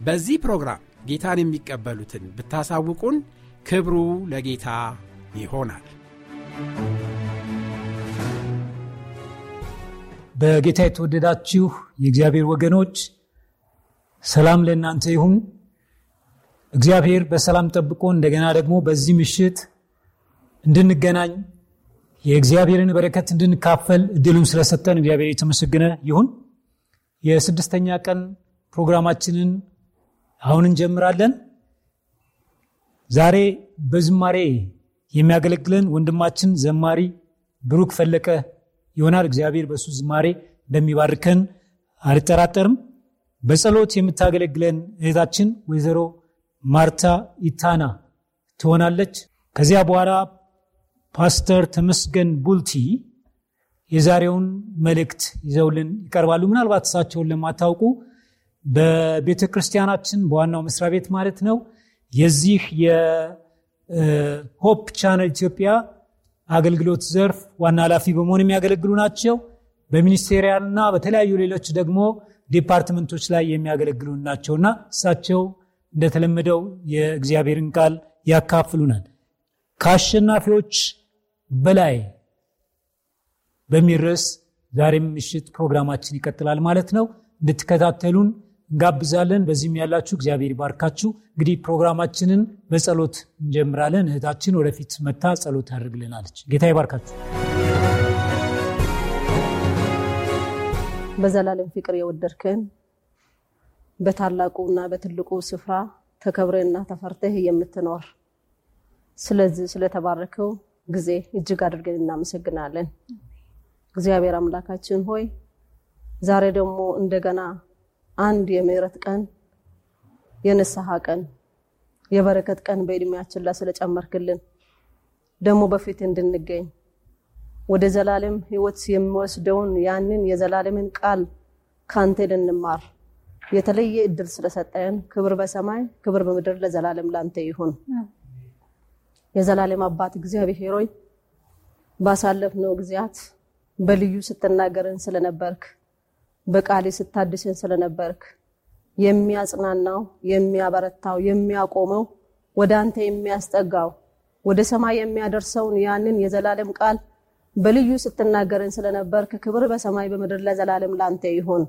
በዚህ ፕሮግራም ጌታን የሚቀበሉትን ብታሳውቁን ክብሩ ለጌታ ይሆናል። በጌታ የተወደዳችሁ የእግዚአብሔር ወገኖች ሰላም ለእናንተ ይሁን። እግዚአብሔር በሰላም ጠብቆ እንደገና ደግሞ በዚህ ምሽት እንድንገናኝ የእግዚአብሔርን በረከት እንድንካፈል እድሉን ስለሰጠን እግዚአብሔር የተመሰገነ ይሁን። የስድስተኛ ቀን ፕሮግራማችንን አሁን እንጀምራለን። ዛሬ በዝማሬ የሚያገለግለን ወንድማችን ዘማሪ ብሩክ ፈለቀ ይሆናል። እግዚአብሔር በእሱ ዝማሬ እንደሚባርከን አልጠራጠርም። በጸሎት የምታገለግለን እህታችን ወይዘሮ ማርታ ኢታና ትሆናለች። ከዚያ በኋላ ፓስተር ተመስገን ቡልቲ የዛሬውን መልእክት ይዘውልን ይቀርባሉ። ምናልባት እሳቸውን ለማታውቁ በቤተ ክርስቲያናችን በዋናው መስሪያ ቤት ማለት ነው የዚህ የ Hope Channel ኢትዮጵያ አገልግሎት ዘርፍ ዋና ኃላፊ በመሆን የሚያገለግሉ ናቸው። በ ministerial ና በተለያዩ ሌሎች ደግሞ department ኦች ላይ የሚያገለግሉ ናቸውና እሳቸው እንደተለመደው የእግዚአብሔርን ቃል ያካፍሉናል። ከአሸናፊዎች በላይ በሚል ርዕስ ዛሬም ምሽት ፕሮግራማችን ይቀጥላል ማለት ነው። እንድትከታተሉን እንጋብዛለን። በዚህም ያላችሁ እግዚአብሔር ይባርካችሁ። እንግዲህ ፕሮግራማችንን በጸሎት እንጀምራለን። እህታችን ወደፊት መጥታ ጸሎት ታደርግልናለች። ጌታ ይባርካችሁ። በዘላለም ፍቅር የወደድከን በታላቁና በትልቁ ስፍራ ተከብረና ተፈርተህ የምትኖር ስለዚህ ስለተባረከው ጊዜ እጅግ አድርገን እናመሰግናለን። እግዚአብሔር አምላካችን ሆይ ዛሬ ደግሞ እንደገና አንድ የምህረት ቀን የንስሐ ቀን የበረከት ቀን በእድሜያችን ላይ ስለጨመርክልን ደግሞ በፊት እንድንገኝ ወደ ዘላለም ሕይወት የሚወስደውን ያንን የዘላለምን ቃል ካንተ ልንማር የተለየ እድል ስለሰጠን ክብር በሰማይ ክብር በምድር ለዘላለም ላንተ ይሁን። የዘላለም አባት እግዚአብሔር ሆይ ባሳለፍነው ጊዜያት በልዩ ስትናገረን ስለነበርክ በቃሌ ስታድሰን ስለነበርክ የሚያጽናናው የሚያበረታው የሚያቆመው ወደ አንተ የሚያስጠጋው ወደ ሰማይ የሚያደርሰውን ያንን የዘላለም ቃል በልዩ ስትናገረን ስለነበርክ ክብር በሰማይ በምድር ለዘላለም ላንተ ይሁን።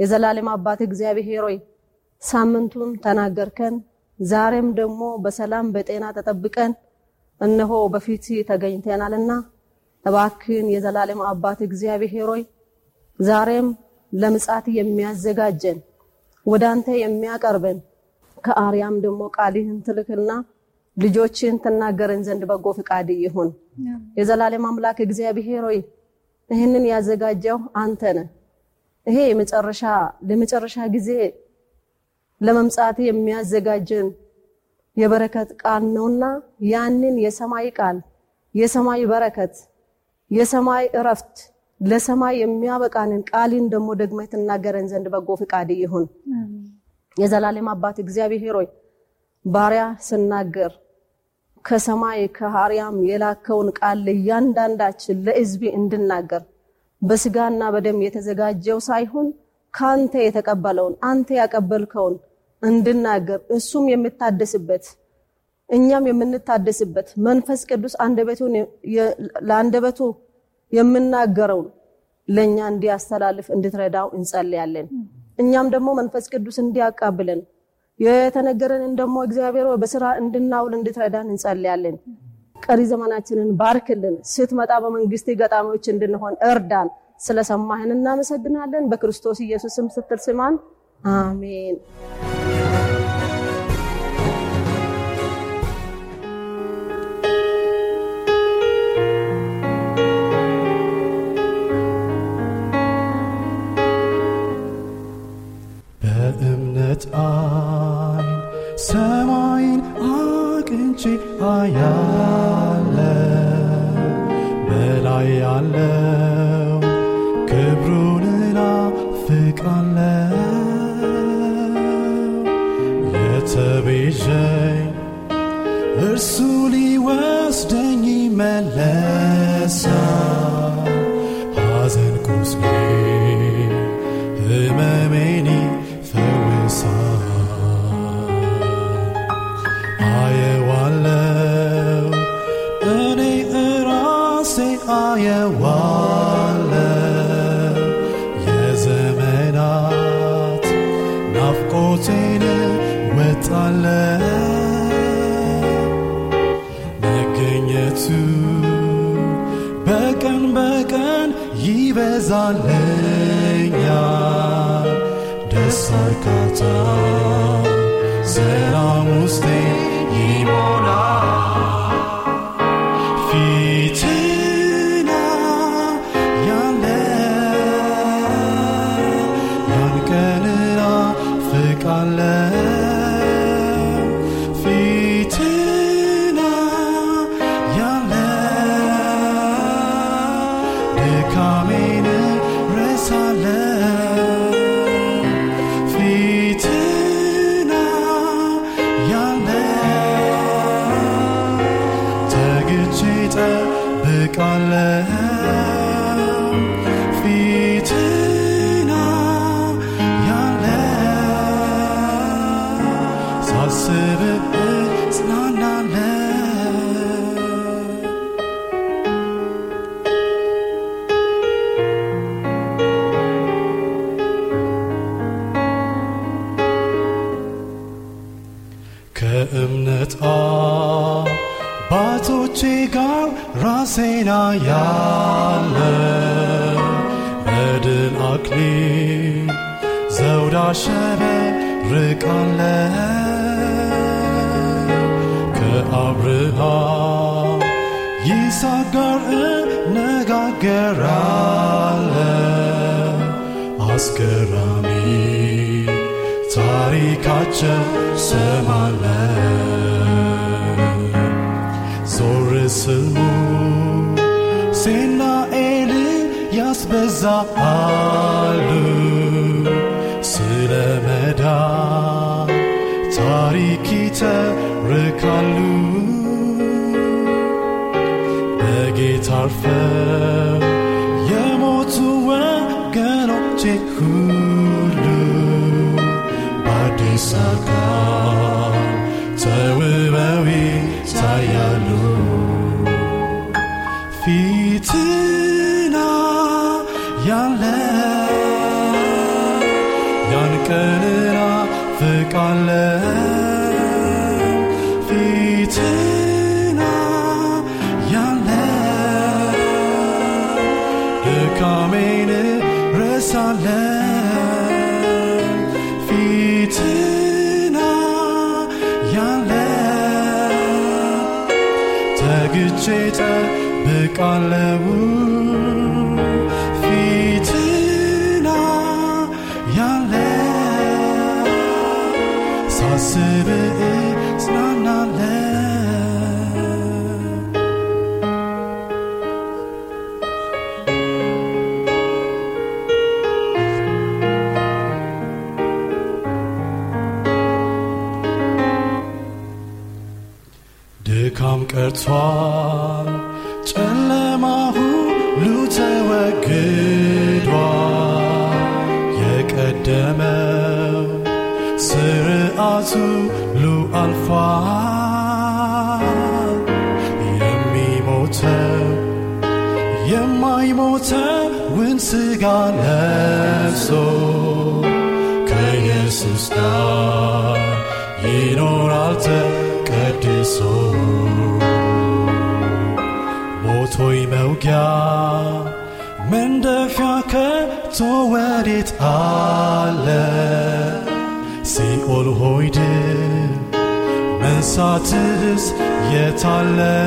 የዘላለም አባት እግዚአብሔር ሆይ ሳምንቱን ተናገርከን። ዛሬም ደግሞ በሰላም በጤና ተጠብቀን እነሆ በፊት ተገኝተናልና እባክን የዘላለም አባት እግዚአብሔር ሆይ ዛሬም ለምጻት የሚያዘጋጀን ወደ አንተ የሚያቀርበን ከአርያም ደግሞ ቃልህን ትልክና ልጆችን ትናገረን ዘንድ በጎ ፍቃድ ይሁን። የዘላለም አምላክ እግዚአብሔር ሆይ ይህንን ያዘጋጀው አንተ ነህ። ይሄ የመጨረሻ ለመጨረሻ ጊዜ ለመምጻት የሚያዘጋጀን የበረከት ቃል ነውና ያንን የሰማይ ቃል የሰማይ በረከት የሰማይ እረፍት ለሰማይ የሚያበቃንን ቃልን ደግሞ ደግመህ ትናገረን ዘንድ በጎ ፍቃድ ይሁን። የዘላለም አባት እግዚአብሔር ሆይ ባሪያ ስናገር ከሰማይ ከአርያም የላከውን ቃል ለእያንዳንዳችን ለሕዝብ እንድናገር በስጋና በደም የተዘጋጀው ሳይሆን ከአንተ የተቀበለውን አንተ ያቀበልከውን እንድናገር እሱም የምታደስበት እኛም የምንታደስበት መንፈስ ቅዱስ አንደበቱን ለአንደበቱ የምናገረውን ለእኛ እንዲያስተላልፍ እንድትረዳው እንጸልያለን። እኛም ደግሞ መንፈስ ቅዱስ እንዲያቃብለን የተነገረንን ደግሞ እግዚአብሔር በስራ እንድናውል እንድትረዳን እንጸልያለን። ቀሪ ዘመናችንን ባርክልን። ስትመጣ በመንግስት ገጣሚዎች እንድንሆን እርዳን። ስለሰማህን እናመሰግናለን። በክርስቶስ ኢየሱስ ስም ስትል ስማን። አሜን። አቅንቼ አያለ በላይ ያለው ክብሩን ናፍቃለው የተቤዠኝ እርሱ ሊወስደኝ ይመለሳል ይበዛልኛል ደስ እርካታ ሰላም ውስጤ አባቶቼ ጋር ራሴና ያለ በድል አክሊል ዘውድ አሸበርቃለ ከአብርሃም ይስሐቅ ጋር እነጋገራለ። አስገራሚ ታሪካቸው ሰማለ ያስበዛሉ ስለ መዳን ታሪክ ይተርካሉ። በጌታ አርፈው ቀርቷል፣ ጨለማ ሁሉ ተወግዷል። የቀደመው ስርዓቱ ሁሉ አልፏል። የሚሞተው የማይሞተውን ሥጋ ለብሶ ከኢየሱስ ጋር ይኖራል gars, men döfjake tåer dit alle. Siol hoydi, men satiriz yeterli.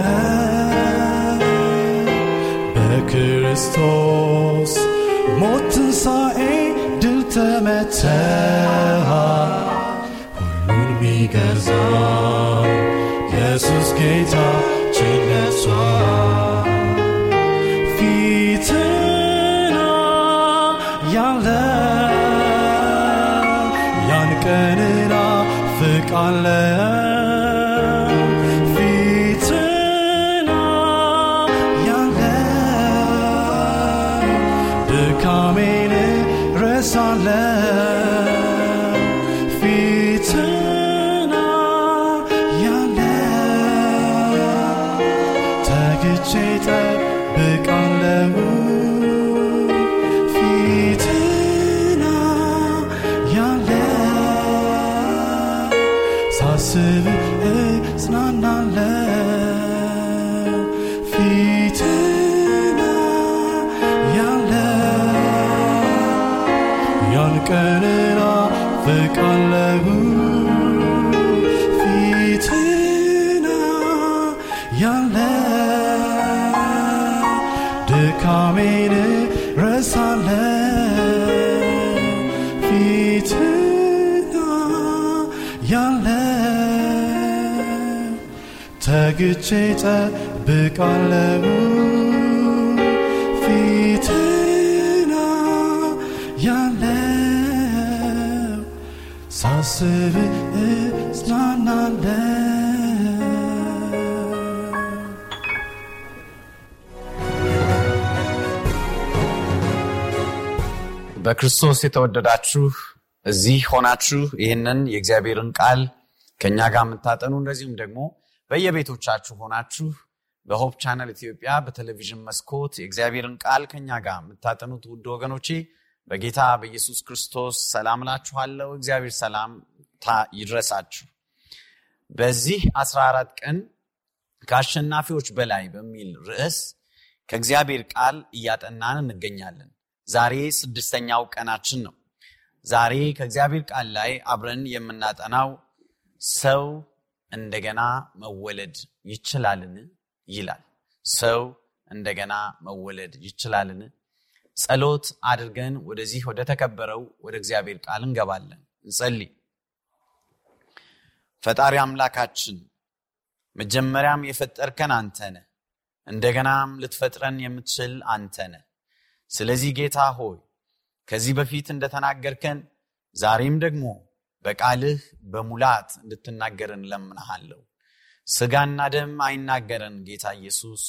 Be Kristos, motin sae dil temeteha. Hulun mi gezan, Jesus Geta, cennet suar. ፊትና ያለ ያን ቀንና ፍቃለ ፊትና ያለ ድካሜን ረሳለ ፊትና ያለ ተግቼ ጠብቃለሁ ፊትና ተግቼ ጠብቃለሁ ፊትና ያለው ሳስብ እጽናናለሁ። በክርስቶስ የተወደዳችሁ እዚህ ሆናችሁ ይህንን የእግዚአብሔርን ቃል ከእኛ ጋር የምታጠኑ እንደዚሁም ደግሞ በየቤቶቻችሁ ሆናችሁ በ Hope Channel ኢትዮጵያ በቴሌቪዥን መስኮት የእግዚአብሔርን ቃል ከእኛ ጋር የምታጠኑት ውድ ወገኖቼ በጌታ በኢየሱስ ክርስቶስ ሰላም እላችኋለሁ። እግዚአብሔር ሰላምታ ይድረሳችሁ። በዚህ 14 ቀን ከአሸናፊዎች በላይ በሚል ርዕስ ከእግዚአብሔር ቃል እያጠናን እንገኛለን። ዛሬ ስድስተኛው ቀናችን ነው። ዛሬ ከእግዚአብሔር ቃል ላይ አብረን የምናጠናው ሰው እንደገና መወለድ ይችላልን ይላል። ሰው እንደገና መወለድ ይችላልን? ጸሎት አድርገን ወደዚህ ወደ ተከበረው ወደ እግዚአብሔር ቃል እንገባለን። እንጸልይ። ፈጣሪ አምላካችን መጀመሪያም የፈጠርከን አንተ ነህ፣ እንደገናም ልትፈጥረን የምትችል አንተ ነህ። ስለዚህ ጌታ ሆይ ከዚህ በፊት እንደተናገርከን ዛሬም ደግሞ በቃልህ በሙላት እንድትናገረን እለምንሃለሁ። ስጋና ደም አይናገረን ጌታ ኢየሱስ፣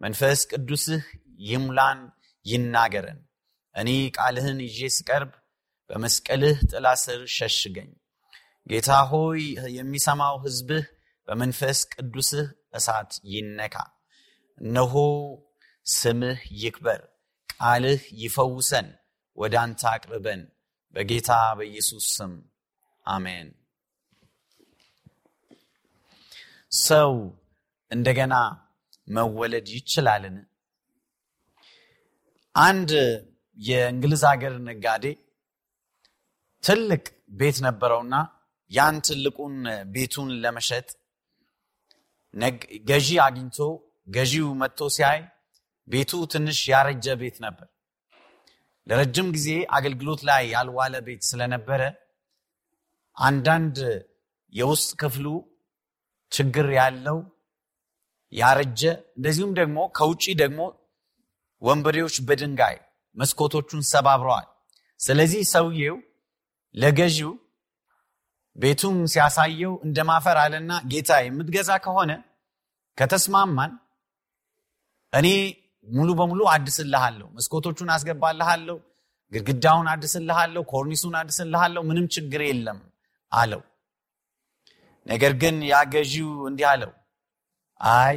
መንፈስ ቅዱስህ ይሙላን ይናገረን። እኔ ቃልህን ይዤ ስቀርብ በመስቀልህ ጥላ ስር ሸሽገኝ። ጌታ ሆይ የሚሰማው ሕዝብህ በመንፈስ ቅዱስህ እሳት ይነካ። እነሆ ስምህ ይክበር፣ ቃልህ ይፈውሰን፣ ወደ አንተ አቅርበን። በጌታ በኢየሱስ ስም አሜን። ሰው እንደገና መወለድ ይችላልን? አንድ የእንግሊዝ ሀገር ነጋዴ ትልቅ ቤት ነበረውና ያን ትልቁን ቤቱን ለመሸጥ ገዢ አግኝቶ ገዢው መጥቶ ሲያይ ቤቱ ትንሽ ያረጀ ቤት ነበር። ለረጅም ጊዜ አገልግሎት ላይ ያልዋለ ቤት ስለነበረ አንዳንድ የውስጥ ክፍሉ ችግር ያለው ያረጀ፣ እንደዚሁም ደግሞ ከውጭ ደግሞ ወንበዴዎች በድንጋይ መስኮቶቹን ሰባብረዋል። ስለዚህ ሰውየው ለገዢው ቤቱን ሲያሳየው እንደ ማፈር አለና ጌታ የምትገዛ ከሆነ ከተስማማን እኔ ሙሉ በሙሉ አድስልሃለሁ፣ መስኮቶቹን አስገባልሃለሁ፣ ግድግዳውን አድስልሃለሁ፣ ኮርኒሱን አድስልሃለሁ፣ ምንም ችግር የለም አለው። ነገር ግን ያ ገዢው እንዲህ አለው፣ አይ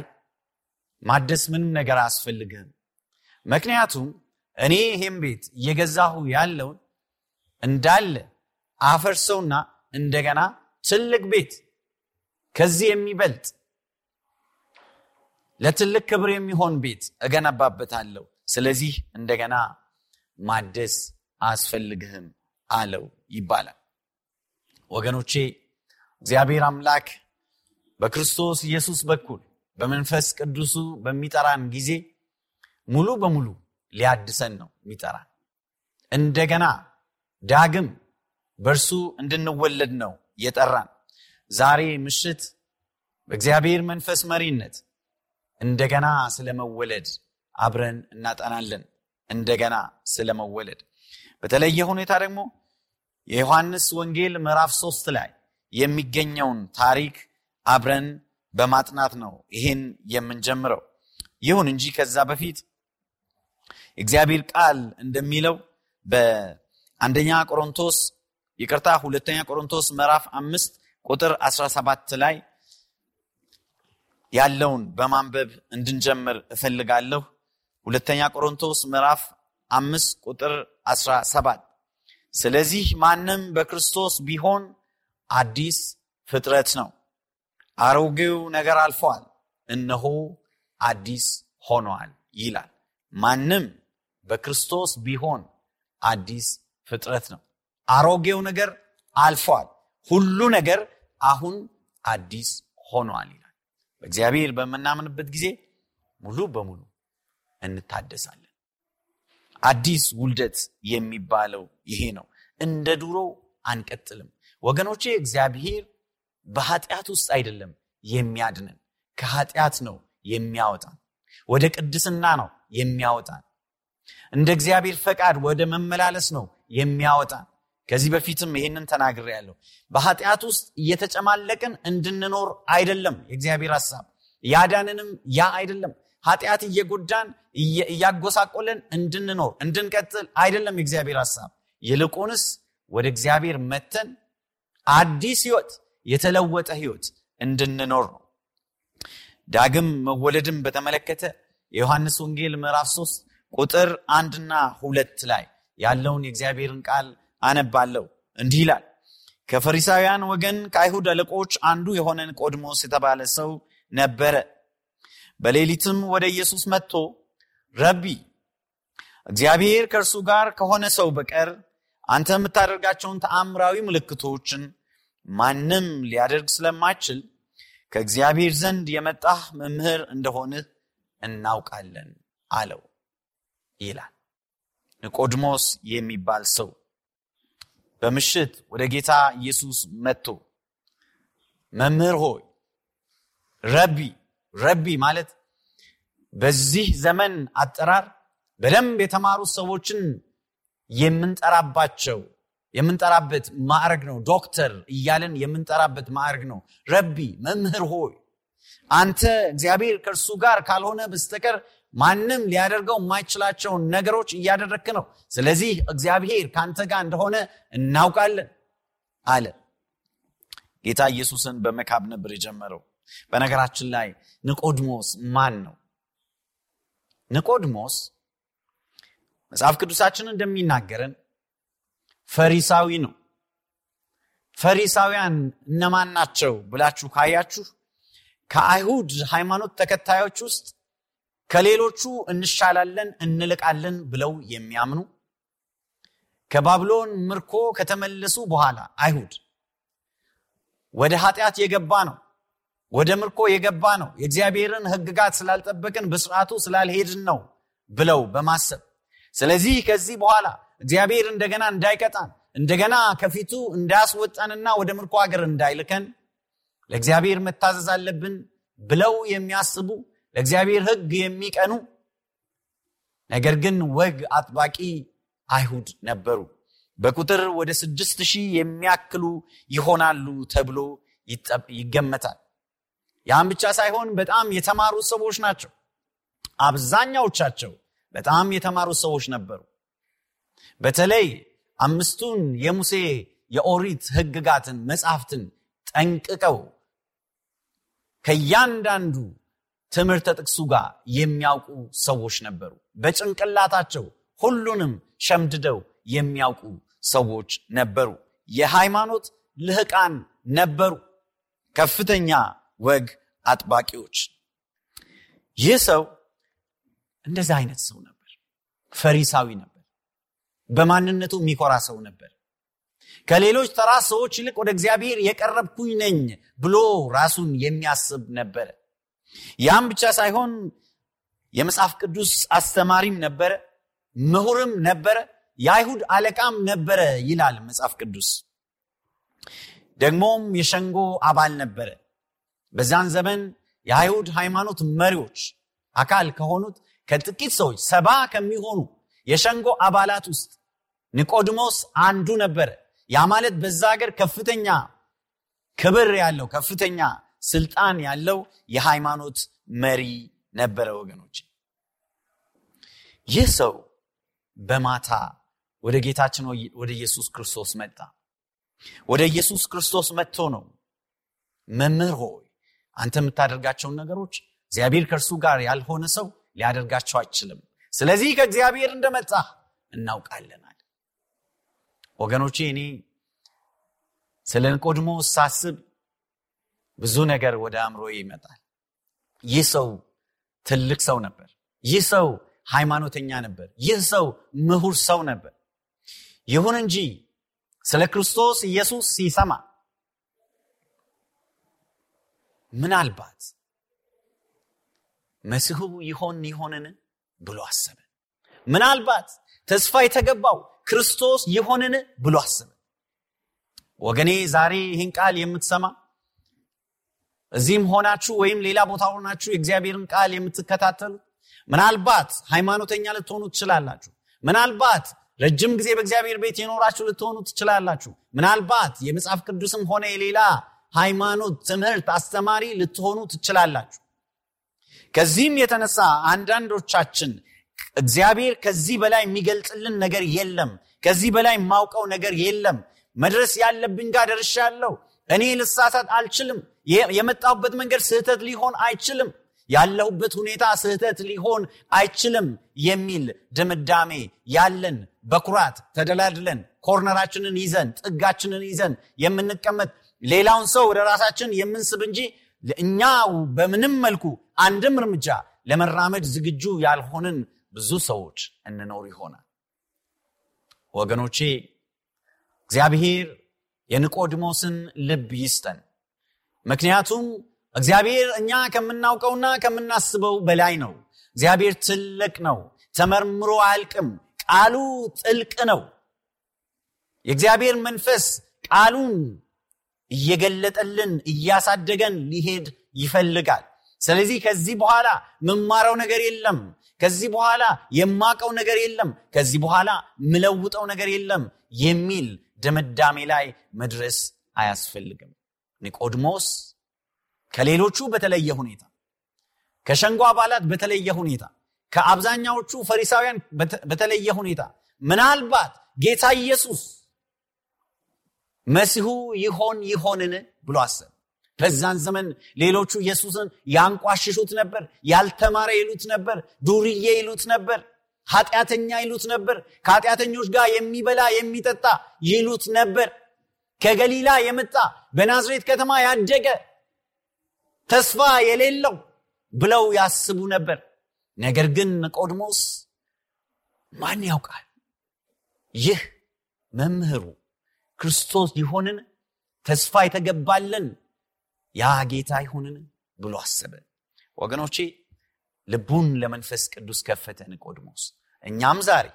ማደስ ምንም ነገር አያስፈልግህም። ምክንያቱም እኔ ይህም ቤት እየገዛሁ ያለውን እንዳለ አፈርሰውና እንደገና ትልቅ ቤት ከዚህ የሚበልጥ ለትልቅ ክብር የሚሆን ቤት እገነባበታለሁ። ስለዚህ እንደገና ማደስ አያስፈልግህም አለው ይባላል። ወገኖቼ እግዚአብሔር አምላክ በክርስቶስ ኢየሱስ በኩል በመንፈስ ቅዱሱ በሚጠራን ጊዜ ሙሉ በሙሉ ሊያድሰን ነው የሚጠራን። እንደገና ዳግም በእርሱ እንድንወለድ ነው የጠራን። ዛሬ ምሽት በእግዚአብሔር መንፈስ መሪነት እንደገና ስለመወለድ አብረን እናጠናለን። እንደገና ስለመወለድ በተለየ ሁኔታ ደግሞ የዮሐንስ ወንጌል ምዕራፍ ሶስት ላይ የሚገኘውን ታሪክ አብረን በማጥናት ነው ይህን የምንጀምረው። ይሁን እንጂ ከዛ በፊት እግዚአብሔር ቃል እንደሚለው በአንደኛ ቆሮንቶስ ይቅርታ ሁለተኛ ቆሮንቶስ ምዕራፍ አምስት ቁጥር 17 ላይ ያለውን በማንበብ እንድንጀምር እፈልጋለሁ። ሁለተኛ ቆሮንቶስ ምዕራፍ አምስት ቁጥር 17 ስለዚህ ማንም በክርስቶስ ቢሆን አዲስ ፍጥረት ነው፣ አሮጌው ነገር አልፈዋል፣ እነሆ አዲስ ሆኗል ይላል። ማንም በክርስቶስ ቢሆን አዲስ ፍጥረት ነው፣ አሮጌው ነገር አልፈዋል፣ ሁሉ ነገር አሁን አዲስ ሆኗል ይላል። በእግዚአብሔር በምናምንበት ጊዜ ሙሉ በሙሉ እንታደሳለን። አዲስ ውልደት የሚባለው ይሄ ነው። እንደ ድሮ አንቀጥልም ወገኖቼ። እግዚአብሔር በኃጢአት ውስጥ አይደለም የሚያድንን፣ ከኃጢአት ነው የሚያወጣን፣ ወደ ቅድስና ነው የሚያወጣን፣ እንደ እግዚአብሔር ፈቃድ ወደ መመላለስ ነው የሚያወጣን። ከዚህ በፊትም ይህንን ተናግሬያለሁ። በኃጢአት ውስጥ እየተጨማለቅን እንድንኖር አይደለም የእግዚአብሔር ሐሳብ። ያዳንንም ያ አይደለም። ኃጢአት እየጎዳን እያጎሳቆለን እንድንኖር እንድንቀጥል አይደለም የእግዚአብሔር ሐሳብ። ይልቁንስ ወደ እግዚአብሔር መተን አዲስ ህይወት፣ የተለወጠ ህይወት እንድንኖር ነው። ዳግም መወለድን በተመለከተ የዮሐንስ ወንጌል ምዕራፍ 3 ቁጥር አንድና ሁለት ላይ ያለውን የእግዚአብሔርን ቃል አነባለሁ። እንዲህ ይላል። ከፈሪሳውያን ወገን ከአይሁድ አለቆች አንዱ የሆነ ኒቆዲሞስ የተባለ ሰው ነበረ። በሌሊትም ወደ ኢየሱስ መጥቶ ረቢ፣ እግዚአብሔር ከእርሱ ጋር ከሆነ ሰው በቀር አንተ የምታደርጋቸውን ተአምራዊ ምልክቶችን ማንም ሊያደርግ ስለማይችል ከእግዚአብሔር ዘንድ የመጣህ መምህር እንደሆንህ እናውቃለን አለው ይላል። ኒቆዲሞስ የሚባል ሰው በምሽት ወደ ጌታ ኢየሱስ መጥቶ መምህር ሆይ ረቢ ረቢ ማለት በዚህ ዘመን አጠራር በደንብ የተማሩ ሰዎችን የምንጠራባቸው የምንጠራበት ማዕረግ ነው። ዶክተር እያለን የምንጠራበት ማዕረግ ነው። ረቢ መምህር ሆይ አንተ እግዚአብሔር ከእርሱ ጋር ካልሆነ በስተቀር ማንም ሊያደርገው የማይችላቸውን ነገሮች እያደረግክ ነው። ስለዚህ እግዚአብሔር ከአንተ ጋር እንደሆነ እናውቃለን አለ። ጌታ ኢየሱስን በመካብ ነበር የጀመረው። በነገራችን ላይ ኒቆድሞስ ማን ነው? ኒቆድሞስ መጽሐፍ ቅዱሳችን እንደሚናገረን ፈሪሳዊ ነው። ፈሪሳውያን እነማን ናቸው ብላችሁ ካያችሁ ከአይሁድ ሃይማኖት ተከታዮች ውስጥ ከሌሎቹ እንሻላለን እንልቃለን ብለው የሚያምኑ ከባቢሎን ምርኮ ከተመለሱ በኋላ አይሁድ ወደ ኃጢአት የገባ ነው ወደ ምርኮ የገባ ነው የእግዚአብሔርን ሕግጋት ስላልጠበቅን በስርዓቱ ስላልሄድን ነው ብለው በማሰብ ስለዚህ ከዚህ በኋላ እግዚአብሔር እንደገና እንዳይቀጣን እንደገና ከፊቱ እንዳያስወጣንና ወደ ምርኮ ሀገር እንዳይልከን ለእግዚአብሔር መታዘዝ አለብን ብለው የሚያስቡ ለእግዚአብሔር ሕግ የሚቀኑ ነገር ግን ወግ አጥባቂ አይሁድ ነበሩ። በቁጥር ወደ ስድስት ሺህ የሚያክሉ ይሆናሉ ተብሎ ይገመታል። ያም ብቻ ሳይሆን በጣም የተማሩ ሰዎች ናቸው አብዛኛዎቻቸው በጣም የተማሩ ሰዎች ነበሩ። በተለይ አምስቱን የሙሴ የኦሪት ህግጋትን መጽሐፍትን ጠንቅቀው ከእያንዳንዱ ትምህርተ ጥቅሱ ጋር የሚያውቁ ሰዎች ነበሩ። በጭንቅላታቸው ሁሉንም ሸምድደው የሚያውቁ ሰዎች ነበሩ። የሃይማኖት ልህቃን ነበሩ። ከፍተኛ ወግ አጥባቂዎች። ይህ ሰው እንደዛ አይነት ሰው ነበር። ፈሪሳዊ ነበር። በማንነቱ የሚኮራ ሰው ነበር። ከሌሎች ተራ ሰዎች ይልቅ ወደ እግዚአብሔር የቀረብኩኝ ነኝ ብሎ ራሱን የሚያስብ ነበረ ያም ብቻ ሳይሆን የመጽሐፍ ቅዱስ አስተማሪም ነበረ ምሁርም ነበረ የአይሁድ አለቃም ነበረ ይላል መጽሐፍ ቅዱስ። ደግሞም የሸንጎ አባል ነበረ። በዛን ዘመን የአይሁድ ሃይማኖት መሪዎች አካል ከሆኑት ከጥቂት ሰዎች ሰባ ከሚሆኑ የሸንጎ አባላት ውስጥ ኒቆዲሞስ አንዱ ነበረ። ያ ማለት በዛ ሀገር ከፍተኛ ክብር ያለው ከፍተኛ ስልጣን ያለው የሃይማኖት መሪ ነበረ ወገኖች ይህ ሰው በማታ ወደ ጌታችን ወደ ኢየሱስ ክርስቶስ መጣ። ወደ ኢየሱስ ክርስቶስ መጥቶ ነው መምህር ሆይ አንተ የምታደርጋቸውን ነገሮች እግዚአብሔር ከእርሱ ጋር ያልሆነ ሰው ሊያደርጋቸው አይችልም። ስለዚህ ከእግዚአብሔር እንደመጣ እናውቃለናል። ወገኖቼ እኔ ስለ ንቆድሞ ሳስብ ብዙ ነገር ወደ አእምሮ ይመጣል። ይህ ሰው ትልቅ ሰው ነበር። ይህ ሰው ሃይማኖተኛ ነበር። ይህ ሰው ምሁር ሰው ነበር። ይሁን እንጂ ስለ ክርስቶስ ኢየሱስ ሲሰማ ምናልባት መሲሁ ይሆን ይሆንን ብሎ አሰበ። ምናልባት ተስፋ የተገባው ክርስቶስ ይሆንን ብሎ አሰበ። ወገኔ ዛሬ ይህን ቃል የምትሰማ እዚህም ሆናችሁ ወይም ሌላ ቦታ ሆናችሁ የእግዚአብሔርን ቃል የምትከታተሉ ምናልባት ሃይማኖተኛ ልትሆኑ ትችላላችሁ። ምናልባት ረጅም ጊዜ በእግዚአብሔር ቤት የኖራችሁ ልትሆኑ ትችላላችሁ። ምናልባት የመጽሐፍ ቅዱስም ሆነ የሌላ ሃይማኖት ትምህርት አስተማሪ ልትሆኑ ትችላላችሁ ከዚህም የተነሳ አንዳንዶቻችን እግዚአብሔር ከዚህ በላይ የሚገልጽልን ነገር የለም ከዚህ በላይ የማውቀው ነገር የለም መድረስ ያለብኝ ጋር ደርሻለሁ እኔ ልሳሳት አልችልም የመጣሁበት መንገድ ስህተት ሊሆን አይችልም ያለሁበት ሁኔታ ስህተት ሊሆን አይችልም የሚል ድምዳሜ ያለን በኩራት ተደላድለን ኮርነራችንን ይዘን ጥጋችንን ይዘን የምንቀመጥ ሌላውን ሰው ወደ ራሳችን የምንስብ እንጂ እኛ በምንም መልኩ አንድም እርምጃ ለመራመድ ዝግጁ ያልሆንን ብዙ ሰዎች እንኖር ይሆናል። ወገኖቼ እግዚአብሔር የኒቆዲሞስን ልብ ይስጠን። ምክንያቱም እግዚአብሔር እኛ ከምናውቀውና ከምናስበው በላይ ነው። እግዚአብሔር ትልቅ ነው። ተመርምሮ አያልቅም። ቃሉ ጥልቅ ነው። የእግዚአብሔር መንፈስ ቃሉን እየገለጠልን እያሳደገን ሊሄድ ይፈልጋል። ስለዚህ ከዚህ በኋላ መማረው ነገር የለም። ከዚህ በኋላ የማቀው ነገር የለም። ከዚህ በኋላ ምለውጠው ነገር የለም የሚል ድምዳሜ ላይ መድረስ አያስፈልግም። ኒቆድሞስ ከሌሎቹ በተለየ ሁኔታ ከሸንጎ አባላት በተለየ ሁኔታ ከአብዛኛዎቹ ፈሪሳውያን በተለየ ሁኔታ ምናልባት ጌታ ኢየሱስ መሲሁ ይሆን ይሆንን ብሎ አሰብ በዛን ዘመን ሌሎቹ ኢየሱስን ያንቋሽሹት ነበር ያልተማረ ይሉት ነበር ዱርዬ ይሉት ነበር ኃጢአተኛ ይሉት ነበር ከኃጢአተኞች ጋር የሚበላ የሚጠጣ ይሉት ነበር። ከገሊላ የመጣ በናዝሬት ከተማ ያደገ ተስፋ የሌለው ብለው ያስቡ ነበር። ነገር ግን ቆድሞስ ማን ያውቃል? ይህ መምህሩ ክርስቶስ ይሆንን? ተስፋ የተገባለን? ያ ጌታ ይሆንን? ብሎ አሰበ። ወገኖቼ ልቡን ለመንፈስ ቅዱስ ከፈተ ኒቆድሞስ እኛም ዛሬ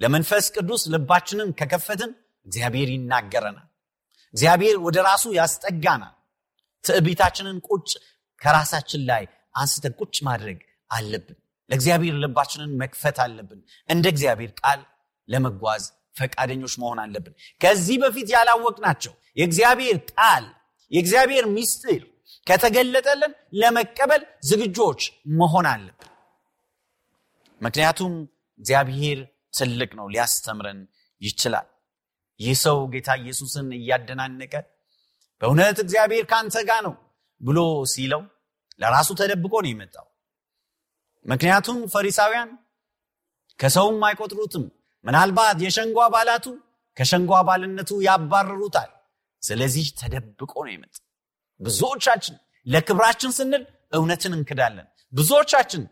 ለመንፈስ ቅዱስ ልባችንን ከከፈትን እግዚአብሔር ይናገረናል። እግዚአብሔር ወደ ራሱ ያስጠጋናል። ትዕቢታችንን ቁጭ ከራሳችን ላይ አንስተን ቁጭ ማድረግ አለብን። ለእግዚአብሔር ልባችንን መክፈት አለብን። እንደ እግዚአብሔር ቃል ለመጓዝ ፈቃደኞች መሆን አለብን። ከዚህ በፊት ያላወቅ ናቸው የእግዚአብሔር ቃል የእግዚአብሔር ሚስጥር ከተገለጠልን ለመቀበል ዝግጆች መሆን አለብን። ምክንያቱም እግዚአብሔር ትልቅ ነው ሊያስተምረን ይችላል። ይህ ሰው ጌታ ኢየሱስን እያደናነቀ በእውነት እግዚአብሔር ከአንተ ጋር ነው ብሎ ሲለው ለራሱ ተደብቆ ነው የመጣው። ምክንያቱም ፈሪሳውያን ከሰውም አይቆጥሩትም ምናልባት የሸንጎ አባላቱ ከሸንጎ አባልነቱ ያባረሩታል። ስለዚህ ተደብቆ ነው የመጣ ብዙዎቻችን ለክብራችን ስንል እውነትን እንክዳለን። ብዙዎቻችን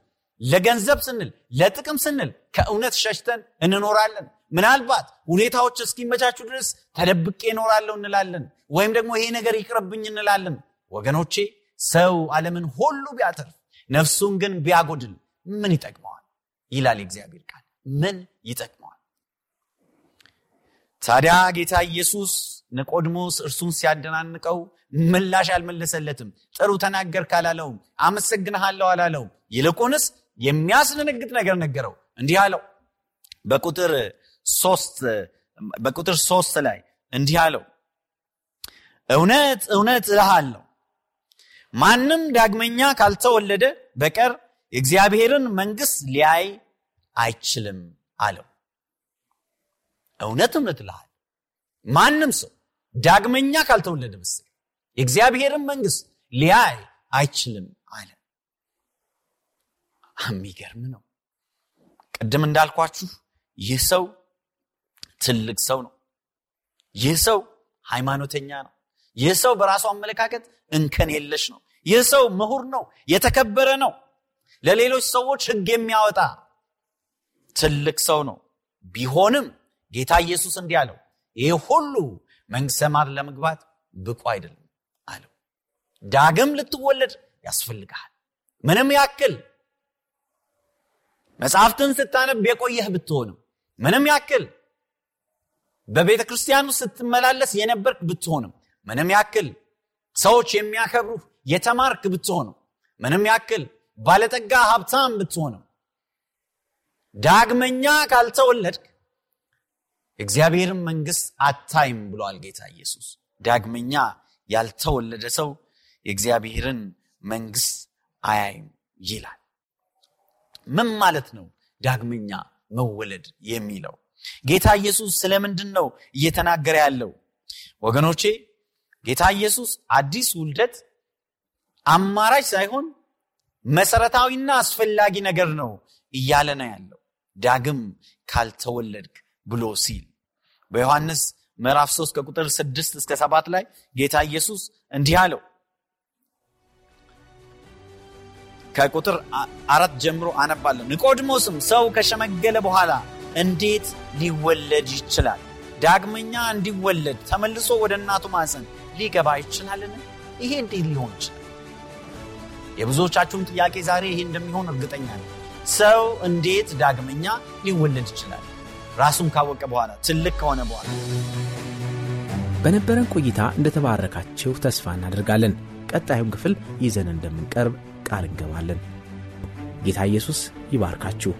ለገንዘብ ስንል ለጥቅም ስንል ከእውነት ሸሽተን እንኖራለን። ምናልባት ሁኔታዎች እስኪመቻቹ ድረስ ተደብቄ እኖራለሁ እንላለን ወይም ደግሞ ይሄ ነገር ይቅርብኝ እንላለን። ወገኖቼ ሰው ዓለምን ሁሉ ቢያተርፍ ነፍሱን ግን ቢያጎድል ምን ይጠቅመዋል? ይላል የእግዚአብሔር ቃል። ምን ይጠቅመዋል ታዲያ ጌታ ኢየሱስ ንቆድሞስ እርሱን ሲያደናንቀው ምላሽ አልመለሰለትም። ጥሩ ተናገር ካላለውም አመሰግንሃለሁ አላለውም ይልቁንስ የሚያስደነግጥ ነገር ነገረው። እንዲህ አለው። በቁጥር ሶስት ላይ እንዲህ አለው። እውነት እውነት እልሃለሁ ማንም ዳግመኛ ካልተወለደ በቀር የእግዚአብሔርን መንግስት ሊያይ አይችልም አለው እውነት እውነት እልሃለሁ ማንም ሰው ዳግመኛ ካልተወለደ በስ የእግዚአብሔርን መንግስት ሊያይ አይችልም አለ። የሚገርም ነው። ቅድም እንዳልኳችሁ ይህ ሰው ትልቅ ሰው ነው። ይህ ሰው ሃይማኖተኛ ነው። ይህ ሰው በራሱ አመለካከት እንከን የለሽ ነው። ይህ ሰው ምሁር ነው። የተከበረ ነው። ለሌሎች ሰዎች ህግ የሚያወጣ ትልቅ ሰው ነው። ቢሆንም ጌታ ኢየሱስ እንዲህ አለው ይህ ሁሉ ሰማር ለመግባት ብቁ አይደለም አለው። ዳግም ልትወለድ ያስፈልግሃል። ምንም ያክል መጽሐፍትን ስታነብ የቆየህ ብትሆንም ምንም ያክል በቤተ ክርስቲያኑ ስትመላለስ የነበርክ ብትሆንም ምንም ያክል ሰዎች የሚያከብሩህ የተማርክ ብትሆንም ምንም ያክል ባለጠጋ ሀብታም ብትሆንም ዳግመኛ ካልተወለድክ እግዚአብሔርን መንግስት አታይም ብሏል ጌታ ኢየሱስ። ዳግመኛ ያልተወለደ ሰው የእግዚአብሔርን መንግስት አያይም ይላል። ምን ማለት ነው ዳግመኛ መወለድ የሚለው? ጌታ ኢየሱስ ስለምንድን ነው እየተናገረ ያለው? ወገኖቼ ጌታ ኢየሱስ አዲስ ውልደት አማራጭ ሳይሆን መሰረታዊና አስፈላጊ ነገር ነው እያለ ነው ያለው። ዳግም ካልተወለድክ ብሎ ሲል በዮሐንስ ምዕራፍ 3 ከቁጥር 6 እስከ 7 ላይ ጌታ ኢየሱስ እንዲህ አለው። ከቁጥር አራት ጀምሮ አነባለሁ። ኒቆድሞስም ሰው ከሸመገለ በኋላ እንዴት ሊወለድ ይችላል? ዳግመኛ እንዲወለድ ተመልሶ ወደ እናቱ ማፀን ሊገባ ይችላልን? ይሄ እንዴት ሊሆን ይችላል? የብዙዎቻችሁን ጥያቄ ዛሬ ይሄ እንደሚሆን እርግጠኛ ነው ሰው እንዴት ዳግመኛ ሊወለድ ይችላል ራሱን ካወቀ በኋላ ትልቅ ከሆነ በኋላ። በነበረን ቆይታ እንደተባረካችሁ ተስፋ እናደርጋለን። ቀጣዩን ክፍል ይዘን እንደምንቀርብ ቃል እንገባለን። ጌታ ኢየሱስ ይባርካችሁ